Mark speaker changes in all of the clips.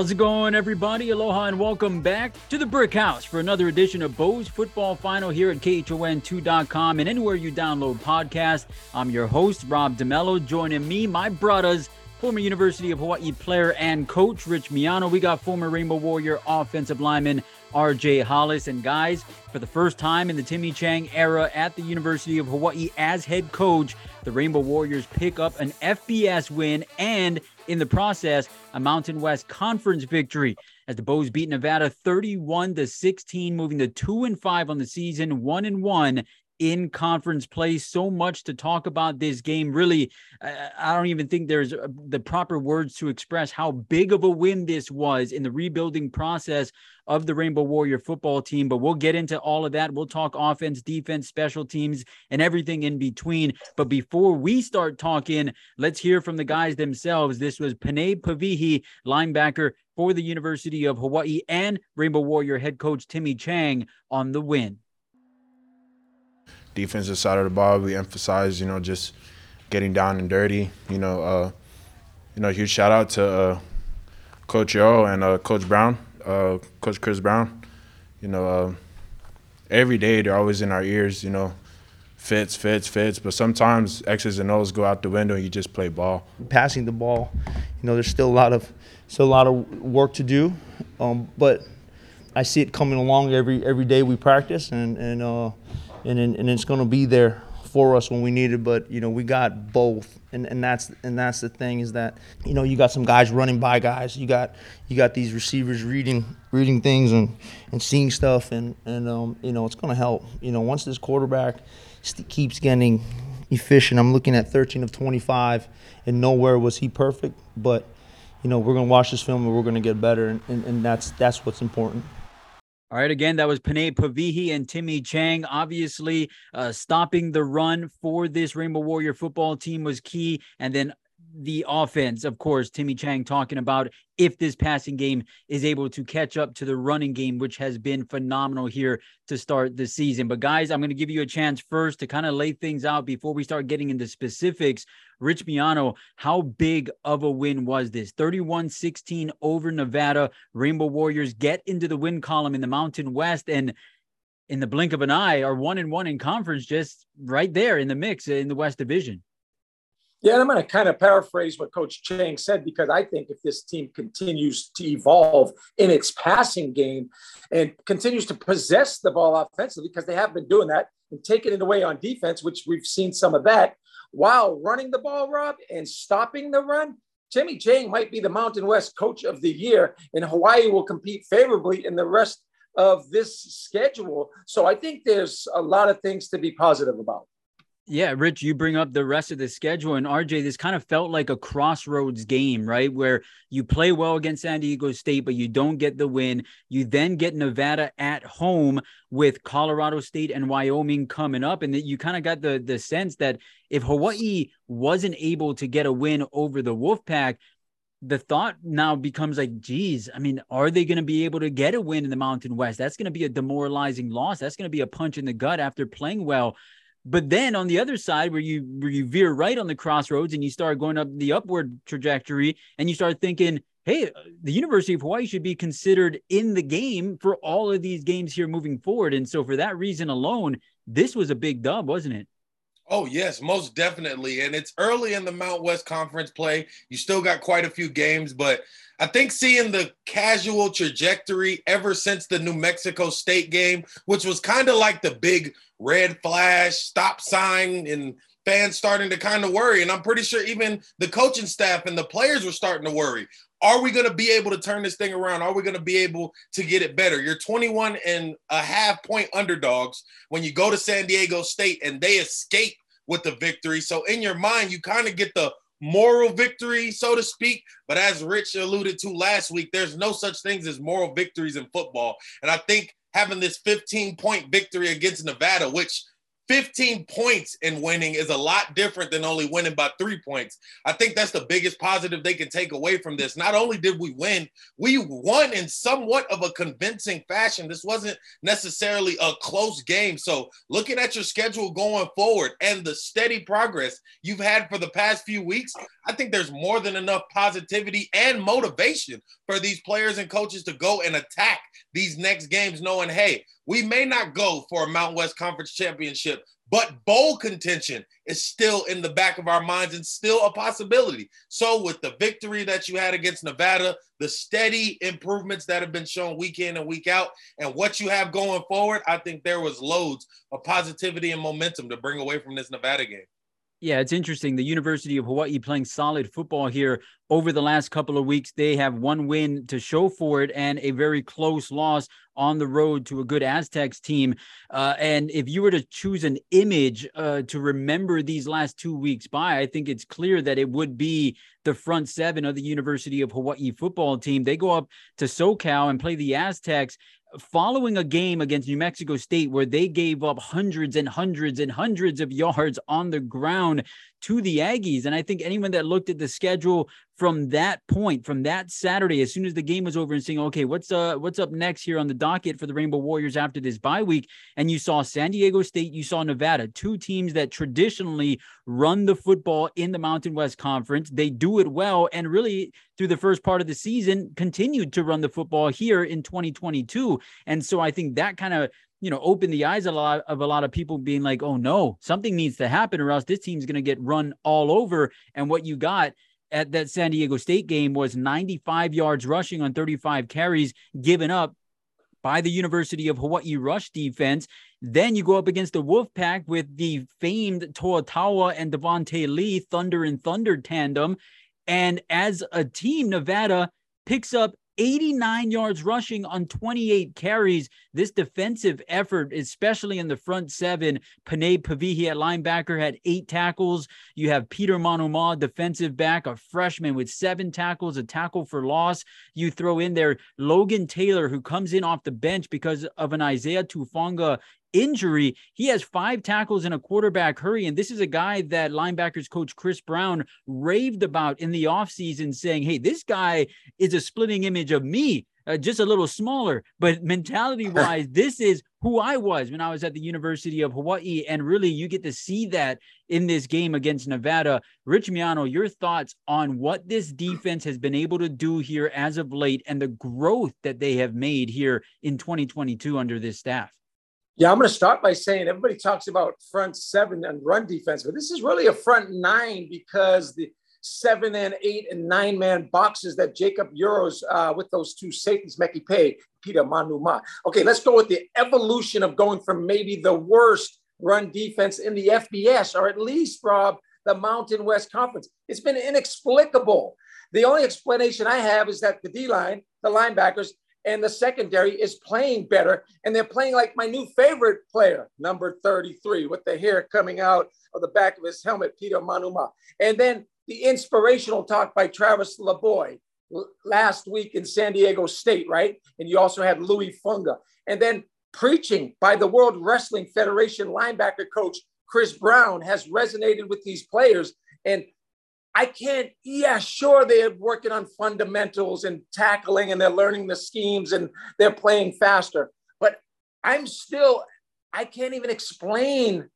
Speaker 1: How's it going, everybody? Aloha and welcome back to the Brick House for another edition of Bo's Football Final here at KHON2.com and anywhere you download podcasts. I'm your host, Rob DeMello. Joining me, my brothers, former University of Hawaii player and coach Rich Miano. We got former Rainbow Warrior offensive lineman RJ Hollis. And guys, for the first time in the Timmy Chang era at the University of Hawaii as head coach, the Rainbow Warriors pick up an FBS win and in the process, a Mountain West Conference victory as the Bows beat Nevada 31 to 16, moving to 2 and 5 on the season, 1 and 1 in conference play. So much to talk about this game. Really, I don't even think there's uh, the proper words to express how big of a win this was in the rebuilding process of the Rainbow Warrior football team. But we'll get into all of that. We'll talk offense, defense, special teams, and everything in between. But before we start talking, let's hear from the guys themselves. This was Penei Pavihi, linebacker for the University of Hawaii, and Rainbow Warrior head coach Timmy Chang on the win
Speaker 2: defensive side of the ball, we emphasize, you know, just getting down and dirty. You know, uh, you know, huge shout out to uh, Coach Yo and uh, Coach Brown, uh, Coach Chris Brown. You know, uh, every day they're always in our ears. You know, fits, fits, fits. But sometimes X's and O's go out the window. and You just play ball.
Speaker 3: Passing the ball, you know, there's still a lot of still a lot of work to do, um, but I see it coming along every every day we practice and and uh, and and it's going to be there for us when we need it. But you know, we got both, and, and that's and that's the thing is that you know you got some guys running by guys. You got you got these receivers reading reading things and and seeing stuff, and and um, you know it's going to help. You know, once this quarterback keeps getting efficient, I'm looking at 13 of 25, and nowhere was he perfect, but. You know, we're gonna watch this film and we're gonna get better, and, and, and that's that's what's important.
Speaker 1: All right, again, that was Penei Pavihi and Timmy Chang. Obviously, uh, stopping the run for this Rainbow Warrior football team was key. And then the offense, of course, Timmy Chang talking about if this passing game is able to catch up to the running game, which has been phenomenal here to start the season. But guys, I'm going to give you a chance first to kind of lay things out before we start getting into specifics. Rich Miano, how big of a win was this? 31 16 over Nevada. Rainbow Warriors get into the win column in the Mountain West. And in the blink of an eye, are one and one in conference, just right there in the mix in the West Division.
Speaker 4: Yeah, and I'm going to kind of paraphrase what Coach Chang said because I think if this team continues to evolve in its passing game and continues to possess the ball offensively, because they have been doing that and taking it away on defense, which we've seen some of that, while running the ball, Rob, and stopping the run, Timmy Chang might be the Mountain West Coach of the Year, and Hawaii will compete favorably in the rest of this schedule. So I think there's a lot of things to be positive about.
Speaker 1: Yeah, Rich, you bring up the rest of the schedule, and RJ, this kind of felt like a crossroads game, right? Where you play well against San Diego State, but you don't get the win. You then get Nevada at home with Colorado State and Wyoming coming up, and that you kind of got the the sense that if Hawaii wasn't able to get a win over the Wolfpack, the thought now becomes like, geez, I mean, are they going to be able to get a win in the Mountain West? That's going to be a demoralizing loss. That's going to be a punch in the gut after playing well. But then on the other side, where you where you veer right on the crossroads and you start going up the upward trajectory, and you start thinking, hey, uh, the University of Hawaii should be considered in the game for all of these games here moving forward. And so for that reason alone, this was a big dub, wasn't it?
Speaker 5: Oh, yes, most definitely. And it's early in the Mount West Conference play. You still got quite a few games, but I think seeing the casual trajectory ever since the New Mexico State game, which was kind of like the big red flash, stop sign, and fans starting to kind of worry. And I'm pretty sure even the coaching staff and the players were starting to worry. Are we going to be able to turn this thing around? Are we going to be able to get it better? You're 21 and a half point underdogs when you go to San Diego State and they escape with the victory. So in your mind, you kind of get the moral victory, so to speak. But as Rich alluded to last week, there's no such things as moral victories in football. And I think having this 15 point victory against Nevada, which 15 points in winning is a lot different than only winning by three points. I think that's the biggest positive they can take away from this. Not only did we win, we won in somewhat of a convincing fashion. This wasn't necessarily a close game. So, looking at your schedule going forward and the steady progress you've had for the past few weeks, I think there's more than enough positivity and motivation for these players and coaches to go and attack these next games, knowing, hey, we may not go for a Mountain West Conference championship, but bowl contention is still in the back of our minds and still a possibility. So, with the victory that you had against Nevada, the steady improvements that have been shown week in and week out, and what you have going forward, I think there was loads of positivity and momentum to bring away from this Nevada game.
Speaker 1: Yeah, it's interesting. The University of Hawaii playing solid football here over the last couple of weeks. They have one win to show for it and a very close loss on the road to a good Aztecs team. Uh, and if you were to choose an image uh, to remember these last two weeks by, I think it's clear that it would be the front seven of the University of Hawaii football team. They go up to SoCal and play the Aztecs following a game against New Mexico State where they gave up hundreds and hundreds and hundreds of yards on the ground to the Aggies. And I think anyone that looked at the schedule from that point, from that Saturday, as soon as the game was over, and saying, "Okay, what's uh what's up next here on the docket for the Rainbow Warriors after this bye week?" and you saw San Diego State, you saw Nevada, two teams that traditionally run the football in the Mountain West Conference. They do it well, and really through the first part of the season, continued to run the football here in 2022. And so I think that kind of you know, open the eyes a lot of a lot of people being like, oh no, something needs to happen or else this team's going to get run all over. And what you got at that San Diego State game was 95 yards rushing on 35 carries given up by the University of Hawaii rush defense. Then you go up against the Wolfpack with the famed Toa Taua and Devontae Lee Thunder and Thunder tandem. And as a team, Nevada picks up 89 yards rushing on 28 carries. This defensive effort, especially in the front seven, Penei Pavihi at linebacker had eight tackles. You have Peter Manuma, defensive back, a freshman with seven tackles, a tackle for loss. You throw in there Logan Taylor, who comes in off the bench because of an Isaiah Tufonga injury. He has five tackles in a quarterback hurry. And this is a guy that linebackers coach Chris Brown raved about in the offseason, saying, Hey, this guy is a splitting image of me. Uh, just a little smaller, but mentality wise, this is who I was when I was at the University of Hawaii. And really, you get to see that in this game against Nevada. Rich Miano, your thoughts on what this defense has been able to do here as of late and the growth that they have made here in 2022 under this staff?
Speaker 4: Yeah, I'm going to start by saying everybody talks about front seven and run defense, but this is really a front nine because the seven and eight and nine man boxes that Jacob Yoro's uh, with those two safeties, Meki Pei, Peter Manuma. Okay, let's go with the evolution of going from maybe the worst run defense in the FBS, or at least, Rob, the Mountain West Conference. It's been inexplicable. The only explanation I have is that the D line, the linebackers, and the secondary is playing better. And they're playing like my new favorite player, number 33, with the hair coming out of the back of his helmet, Peter Manuma. And then the inspirational talk by Travis LaBoy last week in San Diego State, right? And you also had Louis Funga. And then preaching by the World Wrestling Federation linebacker coach Chris Brown has resonated with these players. And I can't, yeah, sure, they're working on fundamentals and tackling and they're learning the schemes and they're playing faster. But I'm still, I can't even explain.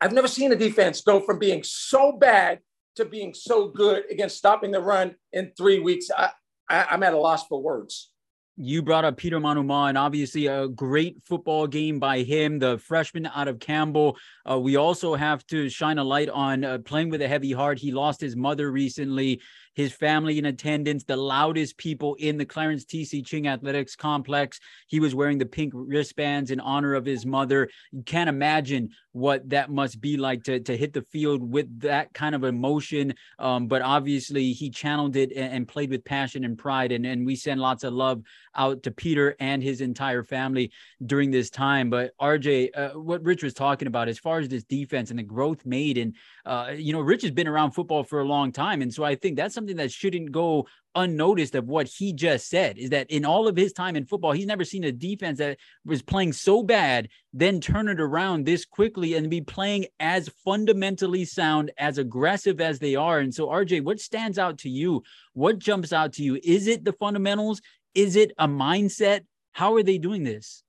Speaker 4: I've never seen a defense go from being so bad to being so good against stopping the run in three weeks. I, I, I'm at a loss for words
Speaker 1: you brought up Peter Manuma, and obviously a great football game by him, the freshman out of Campbell. Uh, we also have to shine a light on uh, playing with a heavy heart. He lost his mother recently his family in attendance, the loudest people in the Clarence T.C. Ching Athletics Complex. He was wearing the pink wristbands in honor of his mother. You can't imagine what that must be like to, to hit the field with that kind of emotion. Um, but obviously, he channeled it and, and, played with passion and pride. And, and we send lots of love out to Peter and his entire family during this time. But RJ, uh, what Rich was talking about as far as this defense and the growth made, and uh, you know, Rich has been around football for a long time, and so I think that's something that shouldn't go unnoticed of what he just said is that in all of his time in football, he's never seen a defense that was playing so bad, then turn it around this quickly and be playing as fundamentally sound, as aggressive as they are. And so, RJ, what stands out to you? What jumps out to you? Is it the fundamentals? Is it a mindset? How are they doing this?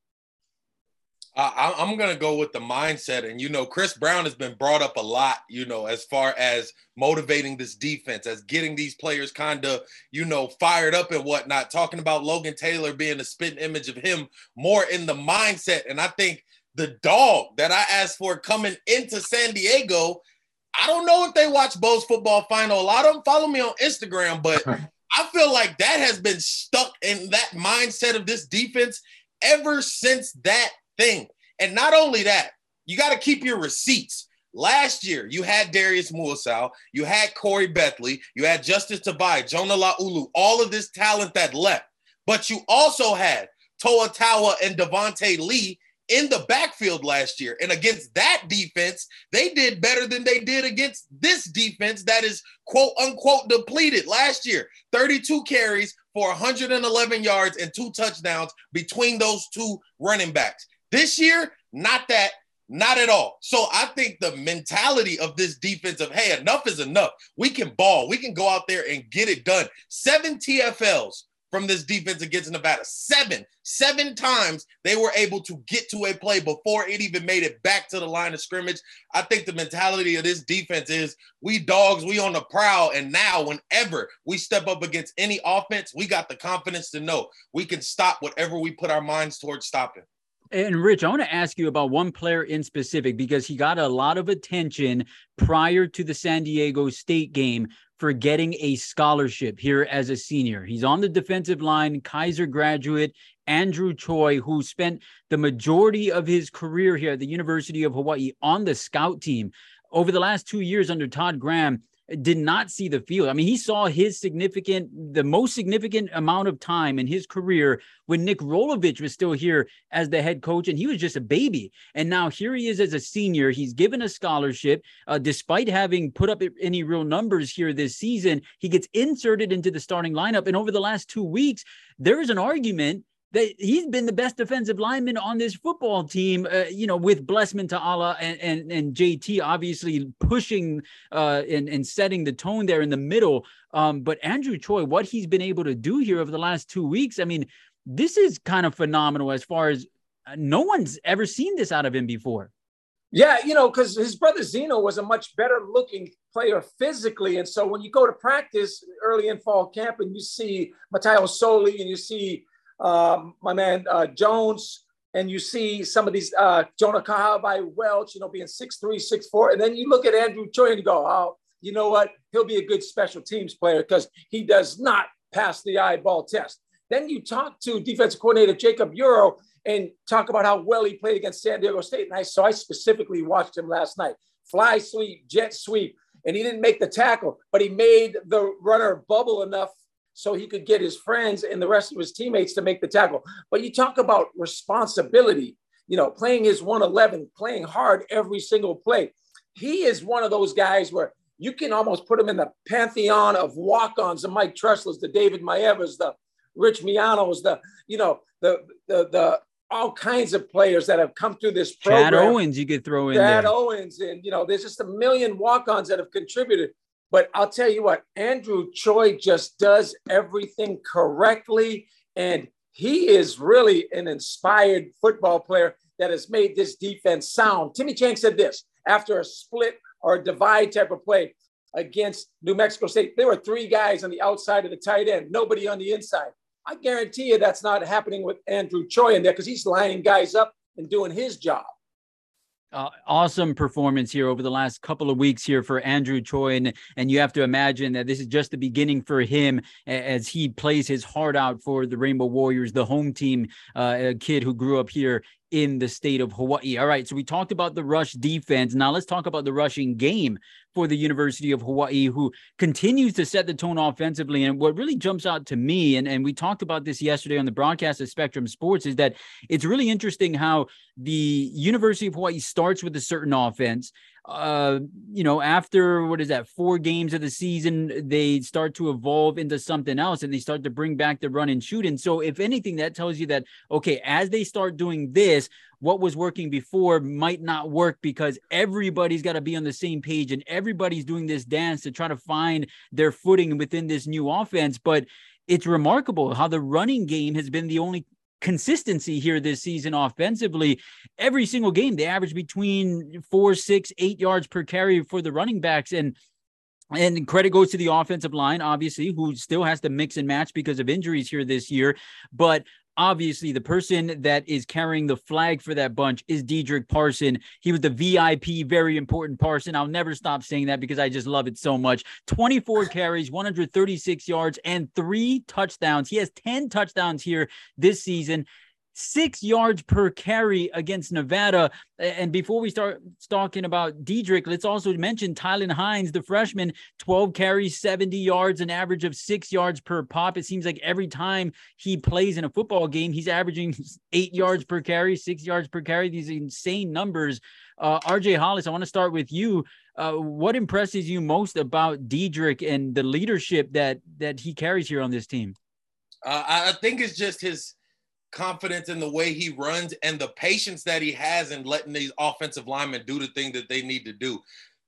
Speaker 5: Uh, I'm going to go with the mindset. And, you know, Chris Brown has been brought up a lot, you know, as far as motivating this defense, as getting these players kind of, you know, fired up and whatnot, talking about Logan Taylor being a spitting image of him more in the mindset. And I think the dog that I asked for coming into San Diego, I don't know if they watch Bo's football final. A lot of them follow me on Instagram, but I feel like that has been stuck in that mindset of this defense ever since that thing. And not only that, you got to keep your receipts. Last year, you had Darius Muasau, you had Corey Bethley, you had Justice Tavai, Jonah Laulu, all of this talent that left. But you also had Toa Taua and Devontae Lee in the backfield last year. And against that defense, they did better than they did against this defense that is quote unquote depleted last year. 32 carries for 111 yards and two touchdowns between those two running backs. This year, not that, not at all. So I think the mentality of this defense of, hey, enough is enough. We can ball. We can go out there and get it done. Seven TFLs from this defense against Nevada. Seven, seven times they were able to get to a play before it even made it back to the line of scrimmage. I think the mentality of this defense is we dogs, we on the prowl. And now, whenever we step up against any offense, we got the confidence to know we can stop whatever we put our minds towards stopping.
Speaker 1: And Rich, I want to ask you about one player in specific because he got a lot of attention prior to the San Diego State game for getting a scholarship here as a senior. He's on the defensive line, Kaiser graduate, Andrew Choi, who spent the majority of his career here at the University of Hawaii on the scout team. Over the last two years under Todd Graham, did not see the field. I mean, he saw his significant, the most significant amount of time in his career when Nick Rolovich was still here as the head coach, and he was just a baby. And now here he is as a senior. He's given a scholarship, uh, despite having put up any real numbers here this season. He gets inserted into the starting lineup, and over the last two weeks, there is an argument that he's been the best defensive lineman on this football team, uh, you know, with Blessman Ta'ala and, and, and JT obviously pushing uh, and, and setting the tone there in the middle. Um, but Andrew Choi, what he's been able to do here over the last two weeks, I mean, this is kind of phenomenal as far as uh, no one's ever seen this out of him before.
Speaker 4: Yeah, you know, because his brother Zeno was a much better looking player physically. And so when you go to practice early in fall camp and you see Matteo Soli and you see um, my man uh, Jones, and you see some of these uh, Jonah by Welch, you know, being six three, six four, and then you look at Andrew Choi and you go, oh, you know what? He'll be a good special teams player because he does not pass the eyeball test. Then you talk to defensive coordinator Jacob Yoro and talk about how well he played against San Diego State. And I so I specifically watched him last night. Fly sweep, jet sweep, and he didn't make the tackle, but he made the runner bubble enough so he could get his friends and the rest of his teammates to make the tackle. But you talk about responsibility, you know, playing his 111, playing hard every single play. He is one of those guys where you can almost put him in the pantheon of walk-ons, the Mike Tresslers, the David Maevas, the Rich Mianos, the, you know, the, the, the, all kinds of players that have come through this program.
Speaker 1: Chad Owens, you could throw in
Speaker 4: Chad
Speaker 1: there.
Speaker 4: Owens, and you know, there's just a million walk-ons that have contributed. But I'll tell you what, Andrew Choi just does everything correctly. And he is really an inspired football player that has made this defense sound. Timmy Chang said this after a split or a divide type of play against New Mexico State. There were three guys on the outside of the tight end, nobody on the inside. I guarantee you that's not happening with Andrew Choi in there because he's lining guys up and doing his job
Speaker 1: uh, awesome performance here over the last couple of weeks here for Andrew Choi. And, and you have to imagine that this is just the beginning for him as he plays his heart out for the Rainbow Warriors, the home team, uh, a kid who grew up here in the state of Hawaii. All right. So we talked about the rush defense. Now let's talk about the rushing game for the University of Hawaii, who continues to set the tone offensively. And what really jumps out to me, and, and we talked about this yesterday on the broadcast of Spectrum Sports, is that it's really interesting how the University of Hawaii starts with a certain offense uh, you know, after what is that, four games of the season, they start to evolve into something else and they start to bring back the run and shoot. And so, if anything, that tells you that, okay, as they start doing this, what was working before might not work because everybody's got to be on the same page and everybody's doing this dance to try to find their footing within this new offense. But it's remarkable how the running game has been the only consistency here this season offensively. Every single game, they average between four, six, eight yards per carry for the running backs. And and credit goes to the offensive line, obviously, who still has to mix and match because of injuries here this year. But obviously the person that is carrying the flag for that bunch is Dedrick Parson. He was the VIP, very important Parson. I'll never stop saying that because I just love it so much. 24 carries, 136 yards, and three touchdowns. He has 10 touchdowns here this season six yards per carry against Nevada. And before we start talking about Dedrick, let's also mention Tylan Hines, the freshman, 12 carries, 70 yards, an average of six yards per pop. It seems like every time he plays in a football game, he's averaging eight yards per carry, six yards per carry, these insane numbers. Uh, RJ Hollis, I want to start with you. Uh, what impresses you most about Dedrick and the leadership that that he carries here on this team?
Speaker 5: Uh, I think it's just his confidence in the way he runs and the patience that he has in letting these offensive linemen do the thing that they need to do.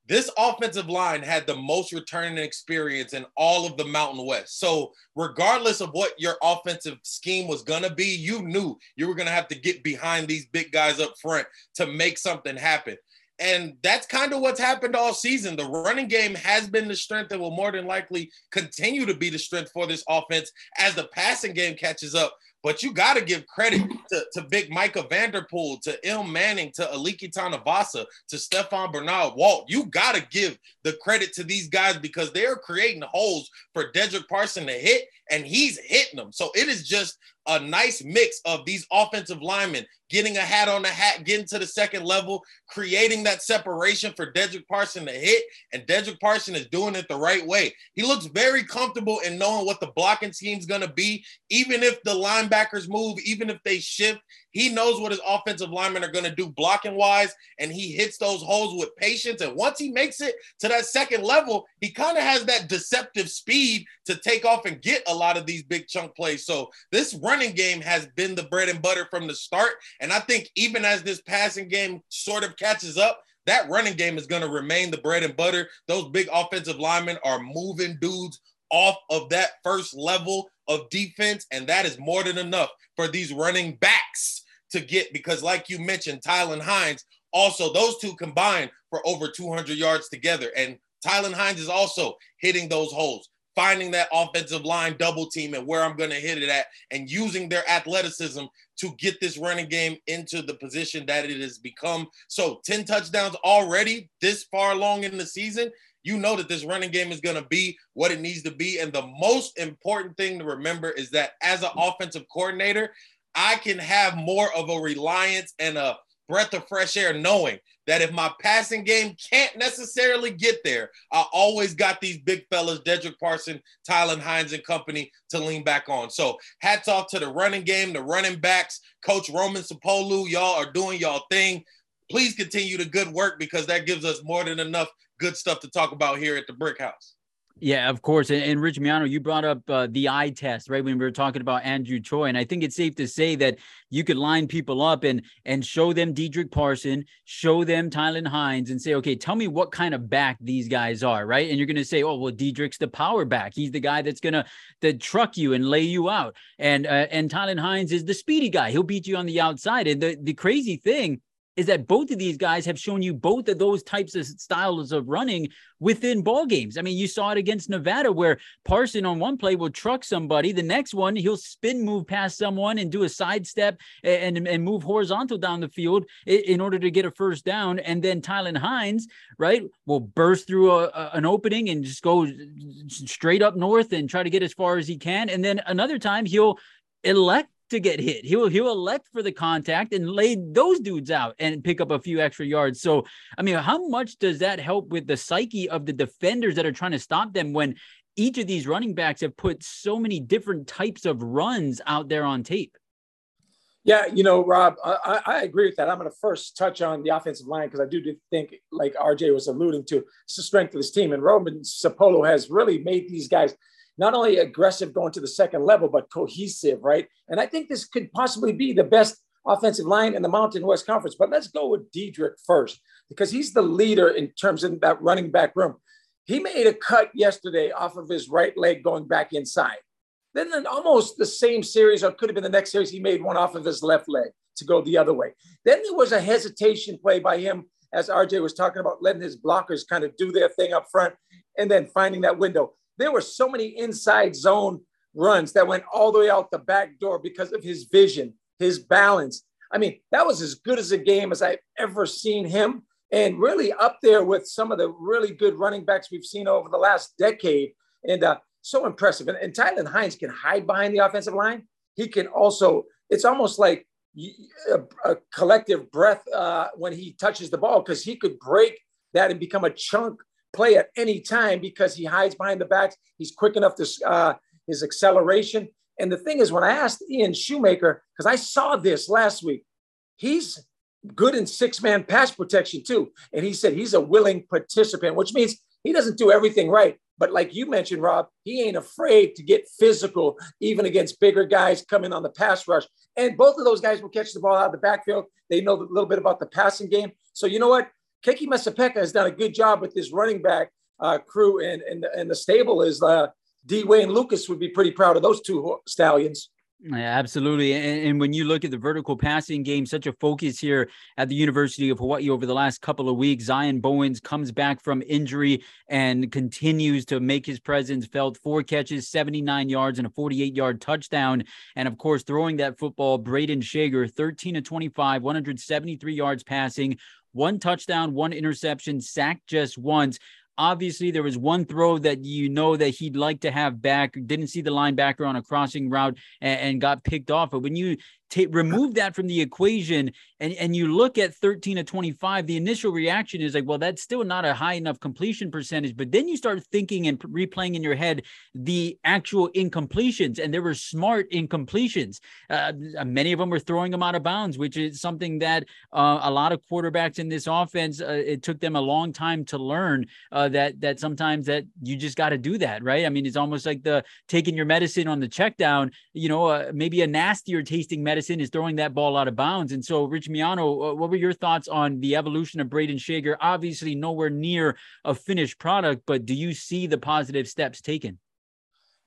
Speaker 5: This offensive line had the most returning experience in all of the Mountain West. So, regardless of what your offensive scheme was going to be, you knew you were going to have to get behind these big guys up front to make something happen. And that's kind of what's happened all season. The running game has been the strength and will more than likely continue to be the strength for this offense as the passing game catches up. But you got to give credit to, to Big Micah Vanderpool, to Ilm Manning, to Eliki Tanuvasa, to Stephon Bernard Walt. You got to give the credit to these guys because they're creating holes for Dedrick Parson to hit, and he's hitting them. So it is just a nice mix of these offensive linemen getting a hat on the hat, getting to the second level, creating that separation for Dedrick Parson to hit. And Dedrick Parson is doing it the right way. He looks very comfortable in knowing what the blocking scheme's going to be. Even if the linebackers move, even if they shift, he knows what his offensive linemen are going to do blocking wise, and he hits those holes with patience. And once he makes it to that second level, he kind of has that deceptive speed to take off and get a lot of these big chunk plays. So this running game has been the bread and butter from the start. And I think even as this passing game sort of catches up, that running game is going to remain the bread and butter. Those big offensive linemen are moving dudes off of that first level of defense, and that is more than enough for these running backs to get because, like you mentioned, Tylan Hines also those two combined for over 200 yards together, and Tylan Hines is also hitting those holes, finding that offensive line double team and where I'm going to hit it at, and using their athleticism to get this running game into the position that it has become. So 10 touchdowns already this far along in the season you know that this running game is going to be what it needs to be. And the most important thing to remember is that as an offensive coordinator, I can have more of a reliance and a breath of fresh air knowing that if my passing game can't necessarily get there, I always got these big fellas, Dedrick Parson, Tylan Hines, and company to lean back on. So hats off to the running game, the running backs, Coach Roman Sapolu. Y'all are doing y'all thing. Please continue the good work because that gives us more than enough good stuff to talk about here at the Brick House.
Speaker 1: Yeah, of course. And, and Rich Miano, you brought up uh, the eye test, right? When we were talking about Andrew Choi. And I think it's safe to say that you could line people up and and show them Dedrick Parson, show them Tylan Hines, and say, okay, tell me what kind of back these guys are, right? And you're gonna say, oh, well, Dedrick's the power back. He's the guy that's gonna the truck you and lay you out. And uh, and Tylan Hines is the speedy guy. He'll beat you on the outside. And the, the crazy thing is that both of these guys have shown you both of those types of styles of running within ball games. I mean, you saw it against Nevada where Parson on one play will truck somebody, the next one he'll spin move past someone and do a sidestep and, and, move horizontal down the field in, in, order to get a first down. And then Tylan Hines, right, will burst through a, a, an opening and just go straight up north and try to get as far as he can. And then another time he'll elect to get hit. He'll he'll elect for the contact and lay those dudes out and pick up a few extra yards. So, I mean, how much does that help with the psyche of the defenders that are trying to stop them when each of these running backs have put so many different types of runs out there on tape?
Speaker 4: Yeah, you know, Rob, I, I agree with that. I'm going to first touch on the offensive line because I do think, like RJ was alluding to, it's the strength of this team. And Roman Sapolu has really made these guys not only aggressive going to the second level, but cohesive, right? And I think this could possibly be the best offensive line in the Mountain West Conference. But let's go with Dedrick first because he's the leader in terms of that running back room. He made a cut yesterday off of his right leg going back inside. Then in almost the same series, or could have been the next series, he made one off of his left leg to go the other way. Then there was a hesitation play by him, as RJ was talking about, letting his blockers kind of do their thing up front and then finding that window. There were so many inside zone runs that went all the way out the back door because of his vision, his balance. I mean, that was as good as a game as I've ever seen him, and really up there with some of the really good running backs we've seen over the last decade. And uh, so impressive. And, and Tylan Hines can hide behind the offensive line. He can also, it's almost like a, a collective breath uh, when he touches the ball because he could break that and become a chunk play at any time because he hides behind the backs. He's quick enough to uh, his acceleration. And the thing is, when I asked Ian Shoemaker, because I saw this last week, he's good in six man pass protection too. And he said he's a willing participant, which means he doesn't do everything right, but like you mentioned, Rob, he ain't afraid to get physical, even against bigger guys coming on the pass rush. And both of those guys will catch the ball out of the backfield. They know a little bit about the passing game. So you know what? Keiki Misipeka has done a good job with this running back uh, crew, and, and and the stable is uh, D. Wayne Lukas would be pretty proud of those two stallions.
Speaker 1: Yeah, absolutely. And, and, when you look at the vertical passing game, such a focus here at the University of Hawaii over the last couple of weeks, Zion Bowens comes back from injury and continues to make his presence felt. Four catches, 79 yards, and a 48 yard touchdown. And of course, throwing that football, Brayden Schager, 13 to 25, 173 yards passing, one touchdown, one interception, sacked just once. Obviously, there was one throw that you know that he'd like to have back. Didn't see the linebacker on a crossing route and, and got picked off. But when you remove that from the equation and, and you look at 13 to 25, the initial reaction is like, well, that's still not a high enough completion percentage. But then you start thinking and replaying in your head the actual incompletions, and there were smart incompletions. Uh, many of them were throwing them out of bounds, which is something that uh, a lot of quarterbacks in this offense, uh, it took them a long time to learn uh, that that sometimes that you just got to do that, right? I mean, it's almost like the taking your medicine on the check down, you know, uh, maybe a nastier tasting medicine Madison is throwing that ball out of bounds. And so, Rich Miano, uh, what were your thoughts on the evolution of Brayden Schager? Obviously, nowhere near a finished product, but do you see the positive steps taken?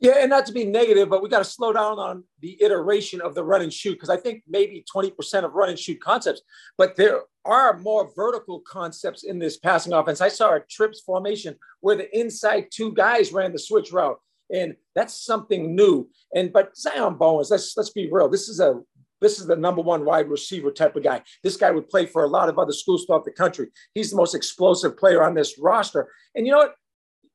Speaker 4: Yeah, and not to be negative, but we got to slow down on the iteration of the run and shoot because I think maybe 20% of run and shoot concepts, but there are more vertical concepts in this passing offense. I saw a trips formation where the inside two guys ran the switch route, and that's something new. And but Zion Bowens, let's let's be real, this is a this is the number one wide receiver type of guy. This guy would play for a lot of other schools throughout the country. He's the most explosive player on this roster. And you know what?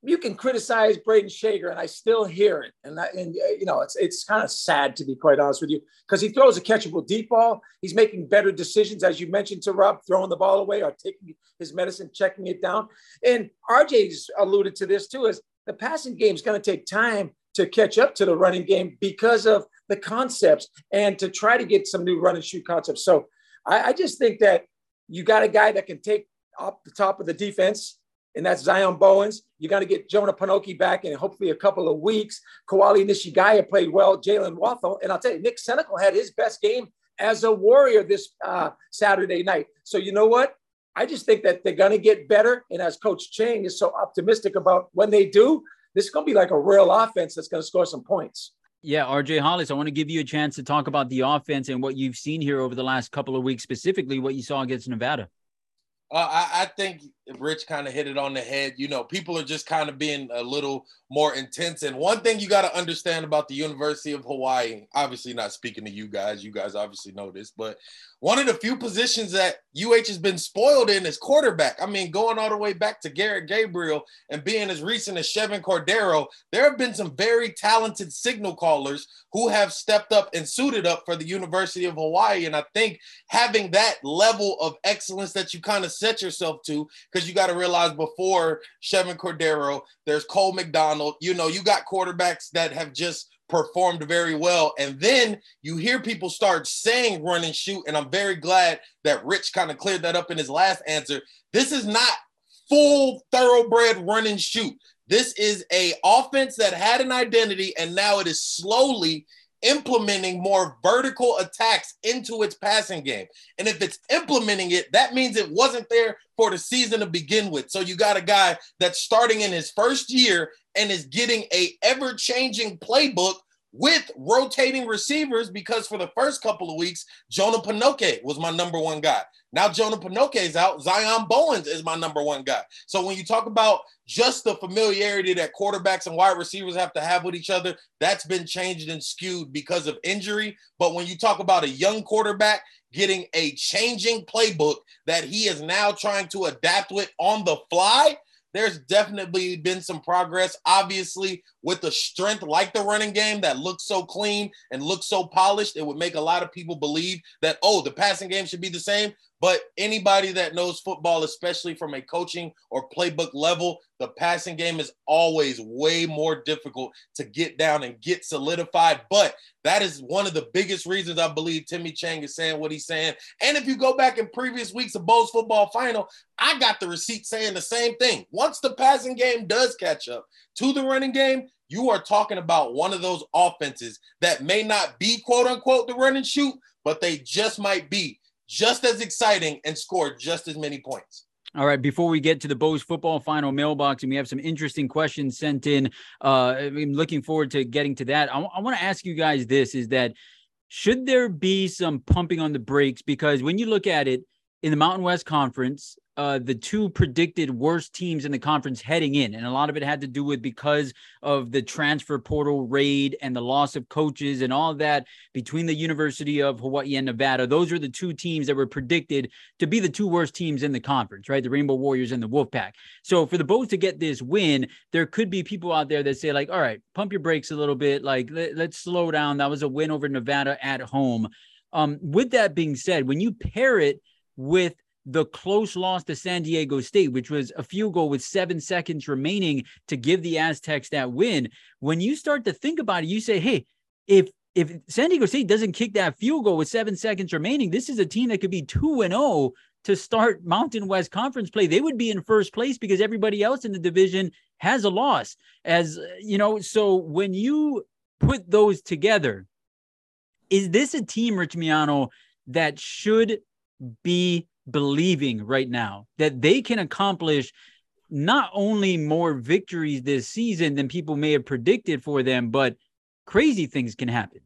Speaker 4: You can criticize Brayden Schager, and I still hear it. And, I, and uh, you know, it's it's kind of sad to be quite honest with you, because he throws a catchable deep ball. He's making better decisions, as you mentioned to Rob, throwing the ball away or taking his medicine, checking it down. And RJ's alluded to this too, is the passing game is going to take time to catch up to the running game because of the concepts and to try to get some new run and shoot concepts. So I, I just think that you got a guy that can take up the top of the defense, and that's Zion Bowens. You got to get Jonah Panoke back in hopefully a couple of weeks. Koali Nishigaya played well. Jalen Walthall. And I'll tell you, Nick Senecal had his best game as a warrior this uh, Saturday night. So you know what? I just think that they're going to get better. And as Coach Chang is so optimistic about when they do, this is going to be like a real offense that's going to score some points.
Speaker 1: Yeah, RJ Hollis, I want to give you a chance to talk about the offense and what you've seen here over the last couple of weeks, specifically what you saw against Nevada.
Speaker 5: Uh, I, I, think Rich kind of hit it on the head. You know, people are just kind of being a little more intense. And one thing you got to understand about the University of Hawaii, obviously not speaking to you guys, you guys obviously know this, but one of the few positions that UH has been spoiled in is quarterback. I mean, going all the way back to Garrett Gabriel and being as recent as Chevan Cordeiro, there have been some very talented signal callers who have stepped up and suited up for the University of Hawaii. And I think having that level of excellence that you kind of set yourself to, because you got to realize before Chevan Cordeiro, there's Cole McDonald. You know, you got quarterbacks that have just performed very well. And then you hear people start saying run and shoot. And I'm very glad that Rich kind of cleared that up in his last answer. This is not full thoroughbred run and shoot. This is a offense that had an identity and now it is slowly implementing more vertical attacks into its passing game. And if it's implementing it, that means it wasn't there for the season to begin with. So you got a guy that's starting in his first year and is getting a ever-changing playbook with rotating receivers because for the first couple of weeks, Jonah Panoke was my number one guy. Now Jonah Panoke is out. Zion Bowens is my number one guy. So when you talk about just the familiarity that quarterbacks and wide receivers have to have with each other, that's been changed and skewed because of injury. But when you talk about a young quarterback getting a changing playbook that he is now trying to adapt with on the fly, there's definitely been some progress. Obviously, with the strength like the running game that looks so clean and looks so polished, it would make a lot of people believe that, oh, the passing game should be the same. But anybody that knows football, especially from a coaching or playbook level, the passing game is always way more difficult to get down and get solidified. But that is one of the biggest reasons I believe Timmy Chang is saying what he's saying. And if you go back in previous weeks of Bo's football final, I got the receipt saying the same thing. Once the passing game does catch up to the running game, you are talking about one of those offenses that may not be quote unquote the run and shoot, but they just might be just as exciting and score just as many points.
Speaker 1: All right, before we get to the Bo's football final mailbox, and we have some interesting questions sent in, uh, I'm looking forward to getting to that. I, I want to ask you guys this is that should there be some pumping on the brakes? Because when you look at it in the Mountain West Conference, uh, the two predicted worst teams in the conference heading in. And a lot of it had to do with because of the transfer portal raid and the loss of coaches and all that between the University of Hawaii and Nevada. Those are the two teams that were predicted to be the two worst teams in the conference, right? The Rainbow Warriors and the Wolfpack. So for the Bows to get this win, there could be people out there that say, like, all right, pump your brakes a little bit. Like, let, let's slow down. That was a win over Nevada at home. Um, with that being said, when you pair it with the close loss to San Diego State, which was a field goal with seven seconds remaining to give the Aztecs that win. When you start to think about it, you say, hey, if if San Diego State doesn't kick that field goal with seven seconds remaining, this is a team that could be 2 and 0 to start Mountain West Conference play. They would be in first place because everybody else in the division has a loss. As you know, so when you put those together, is this a team, Rich Miano, that should be believing right now that they can accomplish not only more victories this season than people may have predicted for them, but crazy things can happen.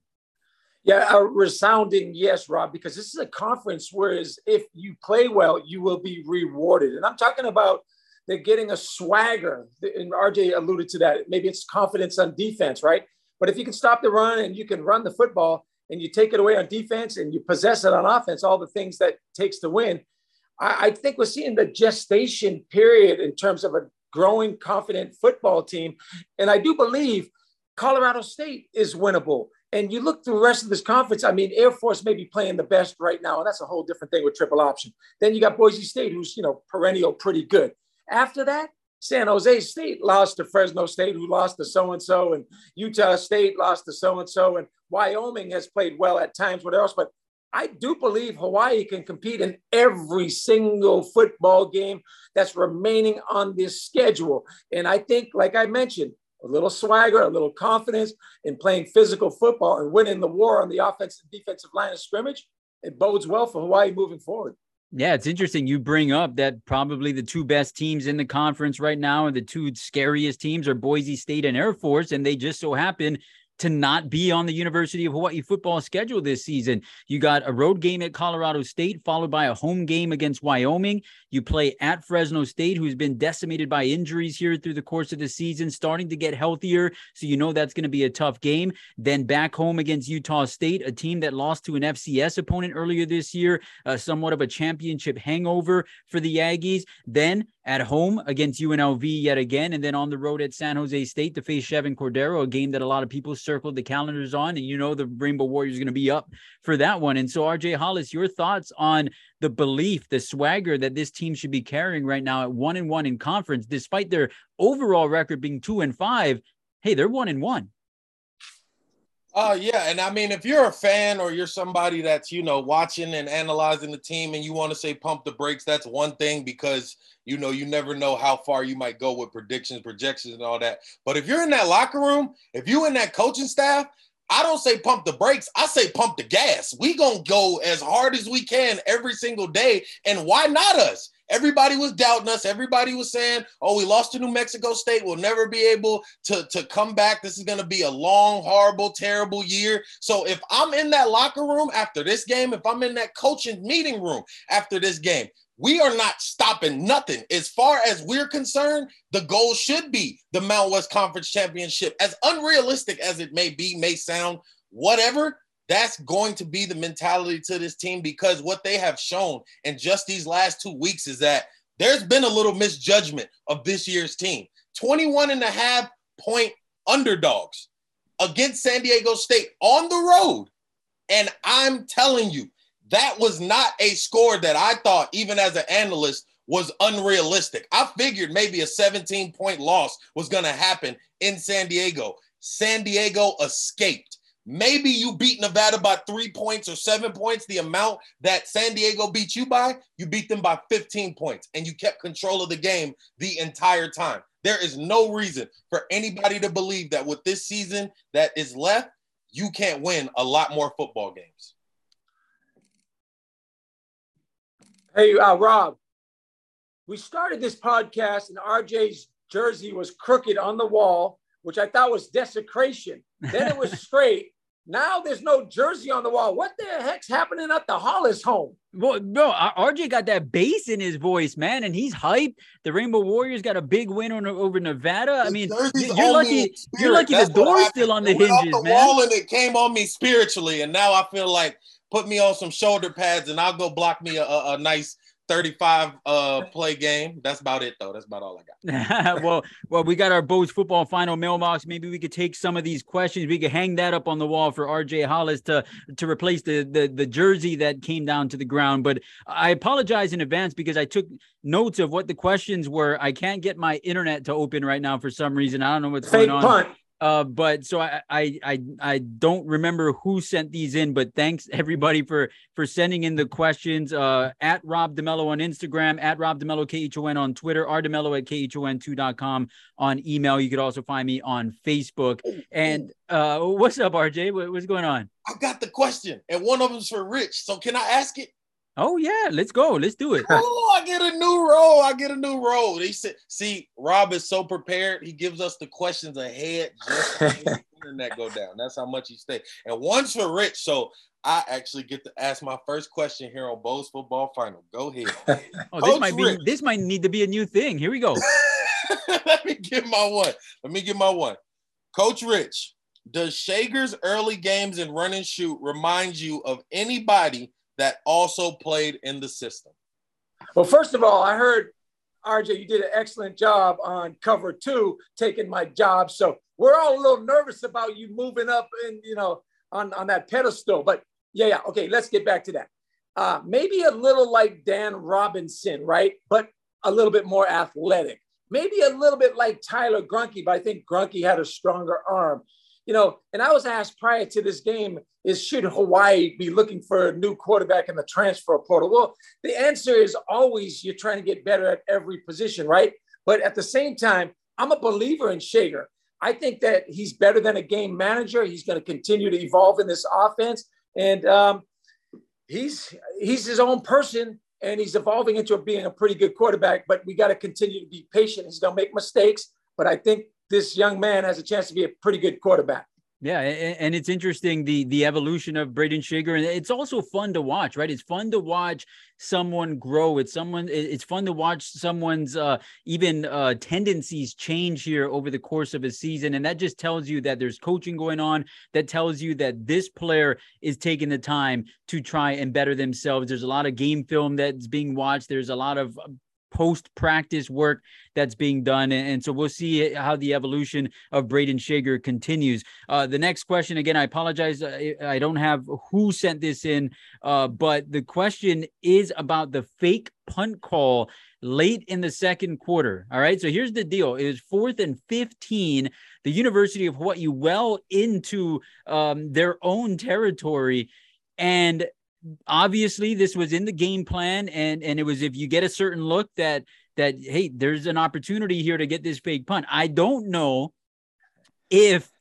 Speaker 4: Yeah, a resounding yes, Rob, because this is a conference whereas if you play well, you will be rewarded. And I'm talking about they're getting a swagger. And RJ alluded to that. Maybe it's confidence on defense, right? But if you can stop the run and you can run the football and you take it away on defense and you possess it on offense, all the things that takes to win, I, I think we're seeing the gestation period in terms of a growing, confident football team. And I do believe Colorado State is winnable. And you look through the rest of this conference, I mean, Air Force may be playing the best right now, and that's a whole different thing with triple option. Then you got Boise State, who's, you know, perennial pretty good. After that, San Jose State lost to Fresno State, who lost to so and so, and Utah State lost to so and so, and Wyoming has played well at times, what else? But I do believe Hawaii can compete in every single football game that's remaining on this schedule. And I think, like I mentioned, a little swagger, a little confidence in playing physical football and winning the war on the offensive and defensive line of scrimmage, it bodes well for Hawaii moving forward.
Speaker 1: Yeah, it's interesting. You bring up that probably the two best teams in the conference right now and the two scariest teams are Boise State and Air Force, and they just so happen to not be on the University of Hawaii football schedule this season. You got a road game at Colorado State, followed by a home game against Wyoming. You play at Fresno State, who's been decimated by injuries here through the course of the season, starting to get healthier. So you know that's going to be a tough game. Then back home against Utah State, a team that lost to an FCS opponent earlier this year, uh, somewhat of a championship hangover for the Aggies. Then at home against UNLV yet again, and then on the road at San Jose State to face Chevan Cordeiro, a game that a lot of people circled the calendars on, and you know the Rainbow Warriors going to be up for that one. And so, RJ Hollis, your thoughts on the belief, the swagger that this team should be carrying right now at one and one in conference, despite their overall record being two and five. Hey, they're one and one.
Speaker 5: Oh yeah, and I mean, if you're a fan or you're somebody that's you know watching and analyzing the team, and you want to say pump the brakes, that's one thing because you know you never know how far you might go with predictions, projections, and all that. But if you're in that locker room, if you're in that coaching staff, I don't say pump the brakes. I say pump the gas. We gonna go as hard as we can every single day, and why not us? Everybody was doubting us. Everybody was saying, oh, we lost to New Mexico State. We'll never be able to, to come back. This is going to be a long, horrible, terrible year. So if I'm in that locker room after this game, if I'm in that coaching meeting room after this game, we are not stopping nothing. As far as we're concerned, the goal should be the Mount West Conference Championship. As unrealistic as it may be, may sound, whatever, that's going to be the mentality to this team because what they have shown in just these last two weeks is that there's been a little misjudgment of this year's team. 21 and a half point underdogs against San Diego State on the road. And I'm telling you, that was not a score that I thought, even as an analyst, was unrealistic. I figured maybe a 17 point loss was going to happen in San Diego. San Diego escaped. Maybe you beat Nevada by three points or seven points, the amount that San Diego beat you by, you beat them by 15 points and you kept control of the game the entire time. There is no reason for anybody to believe that with this season that is left, you can't win a lot more football games.
Speaker 4: Hey, uh, Rob, we started this podcast and RJ's jersey was crooked on the wall which I thought was desecration. Then it was straight. Now there's no jersey on the wall. What the heck's happening at the Hollis home?
Speaker 1: Well, no, uh, RJ got that bass in his voice, man, and he's hyped. The Rainbow Warriors got a big win on, over Nevada. I mean, you're lucky. You're lucky That's the door's still on the hinges, the man.
Speaker 5: Wall and it came on me spiritually, and now I feel like put me on some shoulder pads, and I'll go block me a, a, a nice 35 uh play game. That's about it though. That's about all I
Speaker 1: got. well, well, we got our Bows football final mailbox. Maybe we could take some of these questions. We could hang that up on the wall for RJ Hollis to to replace the the the jersey that came down to the ground. But I apologize in advance because I took notes of what the questions were. I can't get my internet to open right now for some reason. I don't know what's
Speaker 4: Fake
Speaker 1: going on.
Speaker 4: Punt.
Speaker 1: Uh, but so I, I I I don't remember who sent these in, but thanks everybody for for sending in the questions. Uh, at Rob DeMello on Instagram, at Rob DeMello KHON on Twitter, R DeMello at KHON2.com on email. You could also find me on Facebook. And uh, what's up, RJ? What, what's going on?
Speaker 5: I got the question, and one of them's for Rich. So can I ask it?
Speaker 1: Oh yeah, let's go. Let's do it.
Speaker 5: oh, I get a new role. I get a new role. He said, "See, Rob is so prepared. He gives us the questions ahead just the internet go down. That's how much he stay. And one's for Rich, so I actually get to ask my first question here on Bows Football Final. Go ahead.
Speaker 1: oh, this might Rich. be this might need to be a new thing. Here we go.
Speaker 5: Let me get my one. Let me get my one. Coach Rich, does Schager's early games and run and shoot remind you of anybody? That also played in the system?
Speaker 4: Well, first of all, I heard RJ, you did an excellent job on cover two, taking my job. So we're all a little nervous about you moving up and you know on, on that pedestal. But yeah, yeah, okay, let's get back to that. Uh, maybe a little like Dan Robinson, right? But a little bit more athletic. Maybe a little bit like Tyler Graunke, but I think Graunke had a stronger arm you know, and I was asked prior to this game is should Hawaii be looking for a new quarterback in the transfer portal? Well, the answer is always you're trying to get better at every position, right? But at the same time, I'm a believer in Schager. I think that he's better than a game manager. He's going to continue to evolve in this offense, and um, he's he's his own person, and he's evolving into being a pretty good quarterback. But we got to continue to be patient. He's going to make mistakes, but I think this young man has a chance to be a pretty good quarterback.
Speaker 1: Yeah, and it's interesting the the evolution of Brayden Schager, and it's also fun to watch, right? It's fun to watch someone grow. It's someone. It's fun to watch someone's uh, even uh, tendencies change here over the course of a season, and that just tells you that there's coaching going on. That tells you that this player is taking the time to try and better themselves. There's a lot of game film that's being watched. There's a lot of post practice work that's being done. And, so we'll see how the evolution of Brayden Schager continues. Uh, the next question, again, I apologize. I, I don't have who sent this in, uh, but the question is about the fake punt call late in the second quarter. All right. So here's the deal it was fourth and 15. The University of Hawaii well into um, their own territory. And obviously this was in the game plan and and it was if you get a certain look that that hey there's an opportunity here to get this big punt. I don't know if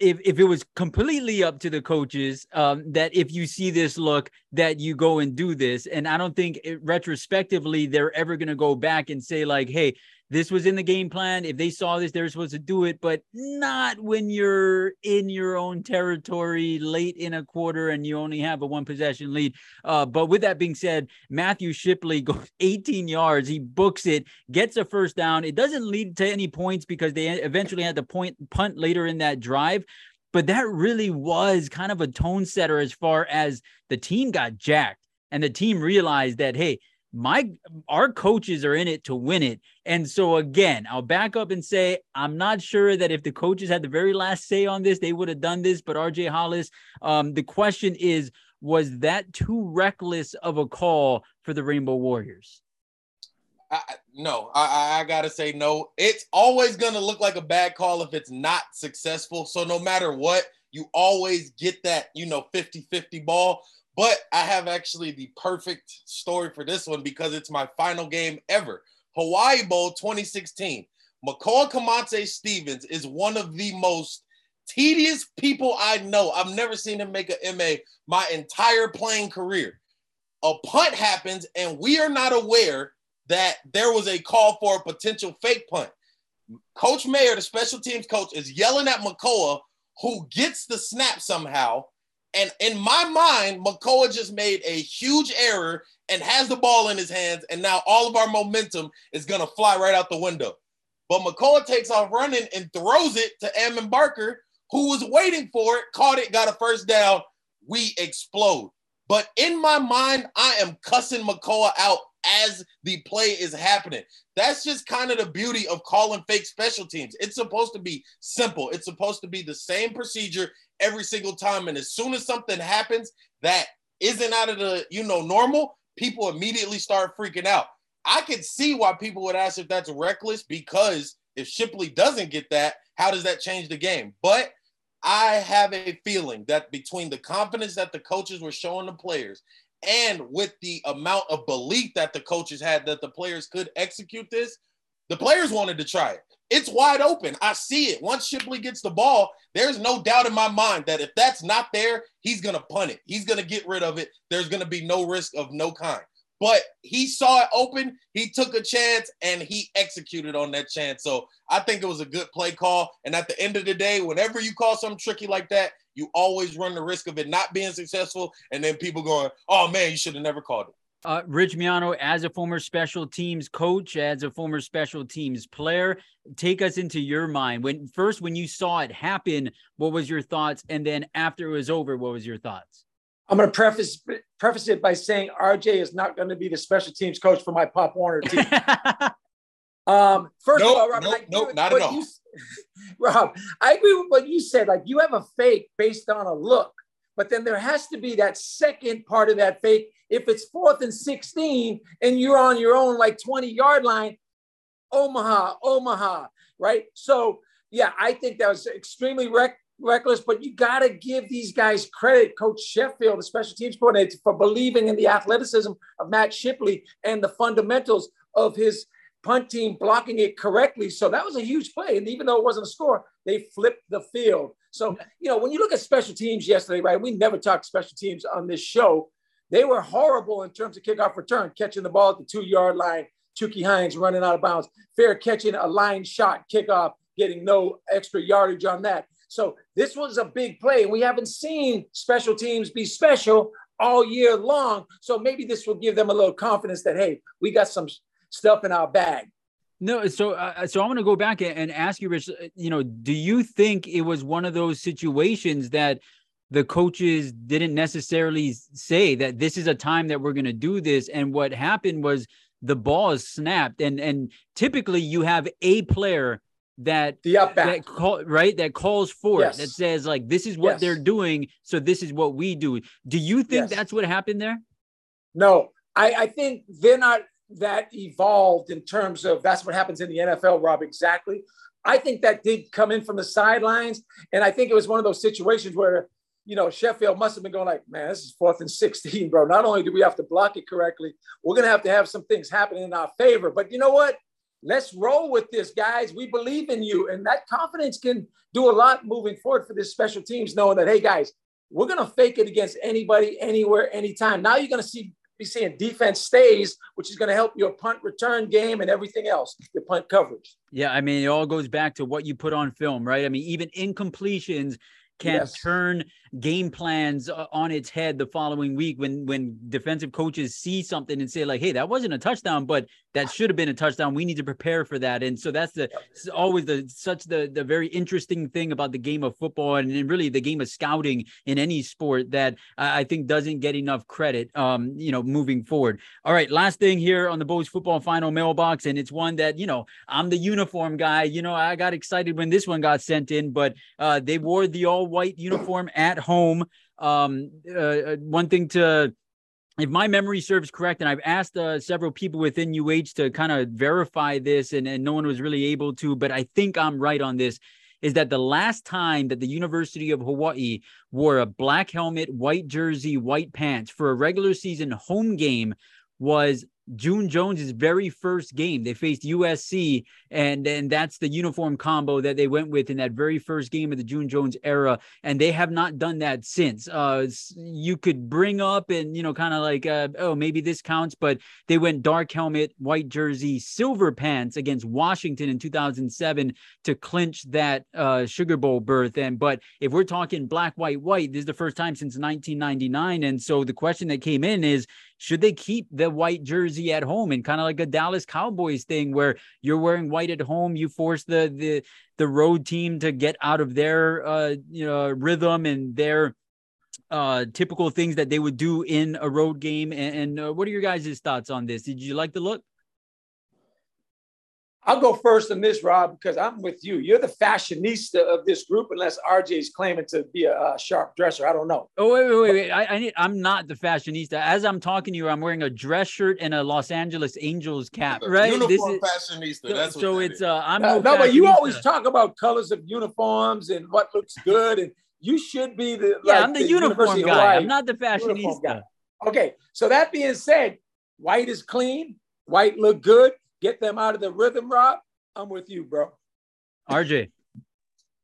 Speaker 1: if if it was completely up to the coaches um, that if you see this look that you go and do this. And i don't think it, retrospectively they're ever going to go back and say like hey this was in the game plan. If they saw this, they're supposed to do it, but not when you're in your own territory late in a quarter and you only have a one possession lead. Uh, but with that being said, Matthew Shipley goes 18 yards. He books it, gets a first down. It doesn't lead to any points because they eventually had to point punt later in that drive. But that really was kind of a tone setter as far as the team got jacked and the team realized that, hey, my our coaches are in it to win it. And so again, I'll back up and say I'm not sure that if the coaches had the very last say on this, they would have done this. But RJ Hollis, um, the question is, was that too reckless of a call for the Rainbow Warriors?
Speaker 5: I, no, I, I gotta say no. It's always gonna look like a bad call if it's not successful. So no matter what, you always get that, you know, 50-50 ball. But I have actually the perfect story for this one because it's my final game ever. Hawaii Bowl 2016. Makoa Kamate Stevens is one of the most tedious people I know. I've never seen him make an MA my entire playing career. A punt happens, and we are not aware that there was a call for a potential fake punt. Coach Mayer, the special teams coach, is yelling at Makoa, who gets the snap somehow and in my mind, Makoa just made a huge error and has the ball in his hands. And now all of our momentum is going to fly right out the window. But Makoa takes off running and throws it to Ammon Barker, who was waiting for it, caught it, got a first down. We explode. But in my mind, I am cussing Makoa out as the play is happening. That's just kind of the beauty of calling fake special teams. It's supposed to be simple. It's supposed to be the same procedure every single time. And as soon as something happens that isn't out of the, you know, normal, people immediately start freaking out. I could see why people would ask if that's reckless because if Shipley doesn't get that, how does that change the game? But I have a feeling that between the confidence that the coaches were showing the players and with the amount of belief that the coaches had that the players could execute this, the players wanted to try it. It's wide open. I see it. Once Shipley gets the ball, there's no doubt in my mind that if that's not there, he's going to punt it. He's going to get rid of it. There's going to be no risk of no kind. But he saw it open, he took a chance, and he executed on that chance. So I think it was a good play call. And at the end of the day, whenever you call something tricky like that, you always run the risk of it not being successful, and then people going, "Oh man, you should have never called it."
Speaker 1: Uh, Rich Miano, as a former special teams coach, as a former special teams player, take us into your mind. When first, when you saw it happen, what was your thoughts? And then after it was over, what was your thoughts?
Speaker 4: I'm going to preface preface it by saying RJ is not going to be the special teams coach for my Pop Warner team. um, first nope, of all, Rob,
Speaker 5: nope, nope, not at all. You,
Speaker 4: Rob, I agree with what you said. Like you have a fake based on a look, but then there has to be that second part of that fake if it's fourth and 16 and you're on your own like 20 yard line, Omaha, Omaha, right? So, yeah, I think that was extremely rec- reckless, but you got to give these guys credit, Coach Sheffield, the special teams coordinator, for believing in the athleticism of Matt Shipley and the fundamentals of his punt team blocking it correctly. So that was a huge play. And even though it wasn't a score, they flipped the field. So, you know, when you look at special teams yesterday, right, we never talked special teams on this show, they were horrible in terms of kickoff return, catching the ball at the two yard line, Chucky Hines running out of bounds, fair catching a line shot kickoff, getting no extra yardage on that. So this was a big play. And we haven't seen special teams be special all year long. So maybe this will give them a little confidence that, hey, we got some stuff in our bag.
Speaker 1: No, so uh, so I'm going to go back and ask you, Rich. Uh, you know, do you think it was one of those situations that the coaches didn't necessarily say that this is a time that we're going to do this, and what happened was the ball is snapped, and and typically you have a player that
Speaker 4: the up back.
Speaker 1: that call right that calls for yes. it that says like this is what yes. they're doing so this is what we do do you think yes. that's what happened there
Speaker 4: no I, I think they're not that evolved in terms of that's what happens in the nfl rob exactly i think that did come in from the sidelines and i think it was one of those situations where you know sheffield must have been going like man this is fourth and 16 bro not only do we have to block it correctly we're going to have to have some things happen in our favor but you know what let's roll with this, guys. We believe in you. And that confidence can do a lot moving forward for this special teams, knowing that, hey, guys, we're going to fake it against anybody, anywhere, anytime. Now you're going to see be seeing defense stays, which is going to help your punt return game and everything else, your punt coverage.
Speaker 1: Yeah, I mean, it all goes back to what you put on film, right? I mean, even incompletions can yes. turn game plans uh, on its head the following week when when defensive coaches see something and say like hey that wasn't a touchdown but that should have been a touchdown. We need to prepare for that. And so that's the always the such the the very interesting thing about the game of football and, and really the game of scouting in any sport that i think doesn't get enough credit um you know moving forward. All right last thing here on the Bows football final mailbox and it's one that you know i'm the uniform guy. You know i got excited when this one got sent in but uh they wore the all white uniform at home. Um, uh, uh, one thing to if my memory serves correct, and I've asked uh, several people within UH to kind of verify this, and, and no one was really able to, but I think I'm right on this. Is that the last time that the University of Hawaii wore a black helmet, white jersey, white pants for a regular season home game was June Jones's very first game. They faced USC, and and that's the uniform combo that they went with in that very first game of the June Jones era. And they have not done that since. Uh, you could bring up and you know kind of like uh, oh maybe this counts, but they went dark helmet, white jersey, silver pants against Washington in 2007 to clinch that uh, Sugar Bowl berth. And but if we're talking black, white, white, this is the first time since 1999. And so the question that came in is should they keep the white jersey at home and kind of like a Dallas Cowboys thing where you're wearing white at home, you force the the the road team to get out of their uh you know rhythm and their uh typical things that they would do in a road game? And, and uh, what are your guys' thoughts on this? Did you like the look
Speaker 4: I'll go first on this, Rob, because I'm with you. You're the fashionista of this group, unless RJ is claiming to be a, a, sharp dresser. I don't know.
Speaker 1: Oh wait, wait, wait, wait. I, I need, I'm not the fashionista. As I'm talking to you, I'm wearing a dress shirt and a Los Angeles Angels cap. Right?
Speaker 5: Uniform this is, fashionista.
Speaker 1: So,
Speaker 5: That's
Speaker 1: so it's. Uh, I'm
Speaker 4: no, no but you always talk about colors of uniforms and what looks good, and you should be the.
Speaker 1: Yeah, like, I'm the, the uniform guy. I'm not the fashionista. Guy.
Speaker 4: Okay, so that being said, white is clean. White look good get them out of the rhythm, Rob, I'm with you, bro.
Speaker 1: RJ.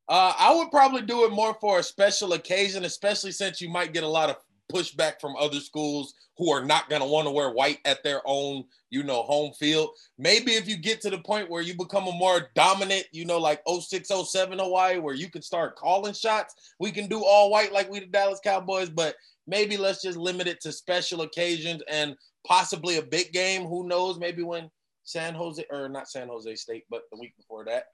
Speaker 5: Uh, I would probably do it more for a special occasion, especially since you might get a lot of pushback from other schools who are not going to want to wear white at their own, you know, home field. Maybe if you get to the point where you become a more dominant, you know, like 0607 Hawaii, where you can start calling shots, we can do all white like we the Dallas Cowboys, but maybe let's just limit it to special occasions and possibly a big game. Who knows? Maybe when San Jose or not San Jose State, but the week before that.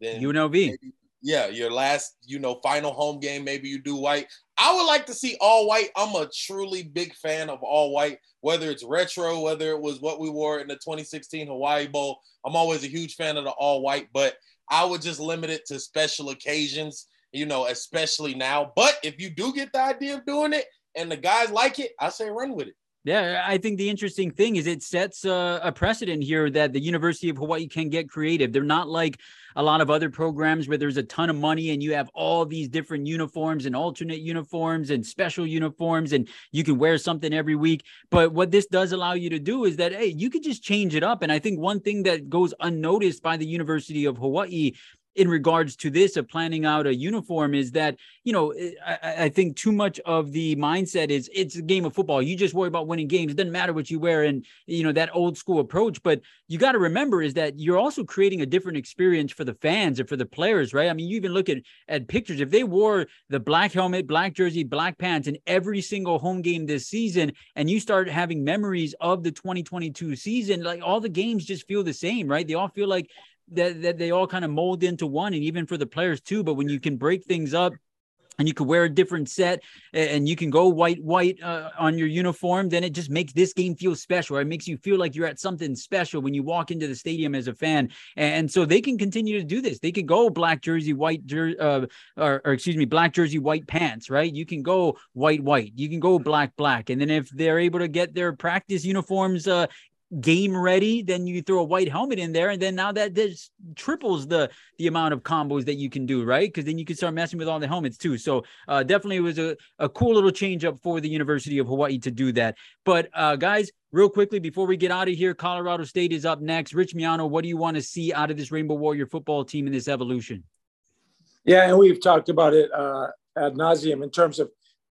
Speaker 1: Then UNLV. Maybe,
Speaker 5: yeah, your last, you know, final home game, maybe you do white. I would like to see all white. I'm a truly big fan of all white, whether it's retro, whether it was what we wore in the 2016 Hawaii Bowl. I'm always a huge fan of the all white, but I would just limit it to special occasions, you know, especially now. But if you do get the idea of doing it and the guys like it, I say run with it.
Speaker 1: Yeah, I think the interesting thing is it sets a, a, precedent here that the University of Hawaii can get creative. They're not like a lot of other programs where there's a ton of money and you have all these different uniforms and alternate uniforms and special uniforms and you can wear something every week. But what this does allow you to do is that, hey, you could just change it up. And I think one thing that goes unnoticed by the University of Hawaii in regards to this of planning out a uniform is that you know eh, I, I, think too much of the mindset is it's a game of football. You just worry about winning games. It doesn't matter what you wear and you know that old school approach. But you got to remember is that you're also creating a different experience for the fans and for the players right? I mean you even look at at pictures. If they wore the black helmet black jersey black pants in every single home game this season and you start having memories of the 2022 season like all the games just feel the same right? They all feel like that, that they all kind of mold into one and even for the players too but when you can break things up and you can wear a different set and you can go white white uh, on your uniform then it just makes this game feel special it makes you feel like you're at something special when you walk into the stadium as a fan. And so they can continue to do this. They can go black jersey white jersey uh, or, or, excuse me black jersey white pants right? You can go white white. You can go black black. And then if they're able to get their practice uniforms uh, game ready, then you throw a white helmet in there, and then now that this triples the the amount of combos that you can do, right? Because then you can start messing with all the helmets too. So uh, definitely it was a, a cool little change up for the University of Hawaii to do that. But uh, guys, real quickly before we get out of here, Colorado State is up next. Rich Miano, what do you want to see out of this Rainbow Warrior football team in this evolution?
Speaker 4: Yeah, and we've talked about it uh, ad nauseum in terms of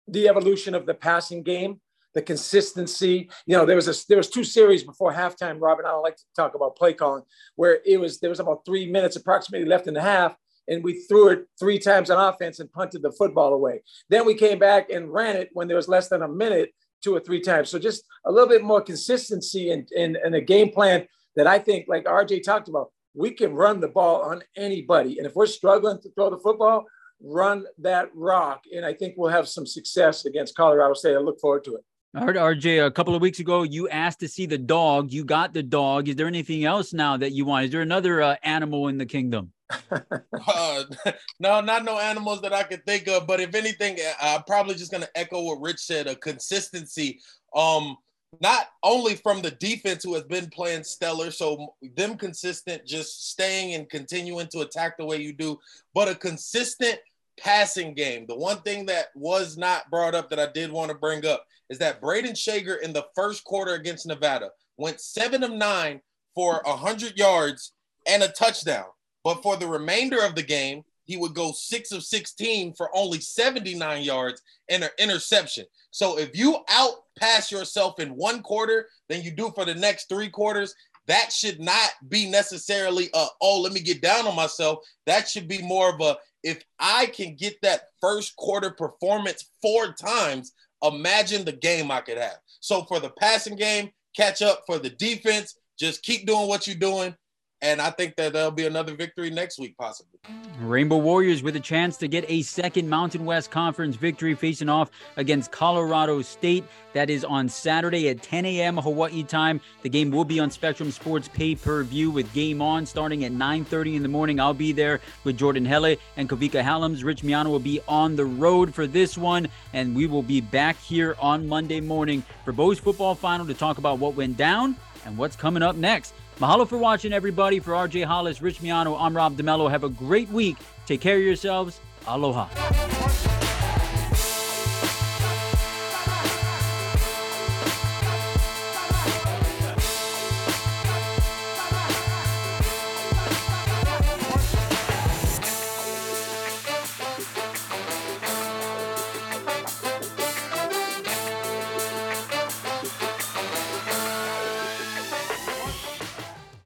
Speaker 4: the evolution of the passing game the consistency. You know, there was a there was two series before halftime. Robin, I don't like to talk about play calling, where it was there was about three minutes approximately left in the half, and we threw it three times on offense and punted the football away. Then we came back and ran it when there was less than a minute, two or three times. So just a little bit more consistency in in, in a game plan that I think, like RJ talked about, we can run the ball on anybody, and if we're struggling to throw the football. Run that rock, and I think we'll have some success against Colorado State. I look forward to it.
Speaker 1: I heard RJ a couple of weeks ago. You asked to see the dog. You got the dog. Is there anything else now that you want? Is there another uh, animal in the kingdom?
Speaker 5: uh, no, not no animals that I could think of. But if anything, I'm probably just gonna echo what Rich said: a consistency. Um, not only from the defense who has been playing stellar, so them consistent, just staying and continuing to attack the way you do, but a consistent passing game. The one thing that was not brought up that I did want to bring up is that Brayden Schager in the first quarter against Nevada went seven of nine for 100 yards and a touchdown. But for the remainder of the game, he would go six of 16 for only 79 yards and an interception. So if you outpass yourself in one quarter than you do for the next three quarters, that should not be necessarily a, oh, let me get down on myself. That should be more of a, if I can get that first quarter performance four times, imagine the game I could have. So for the passing game, catch up for the defense, just keep doing what you're doing and I think that there'll be another victory next week, possibly.
Speaker 1: Rainbow Warriors with a chance to get a second Mountain West Conference victory facing off against Colorado State. That is on Saturday at 10 a.m. Hawaii time. The game will be on Spectrum Sports pay per view with Game On starting at 9:30 in the morning. I'll be there with Jordan Hele and Kavika Hallams. Rich Miano will be on the road for this one, and we will be back here on Monday morning for Bo's football final to talk about what went down and what's coming up next. Mahalo for watching, everybody. For RJ Hollis, Rich Miano, I'm Rob DeMello. Have a great week. Take care of yourselves. Aloha.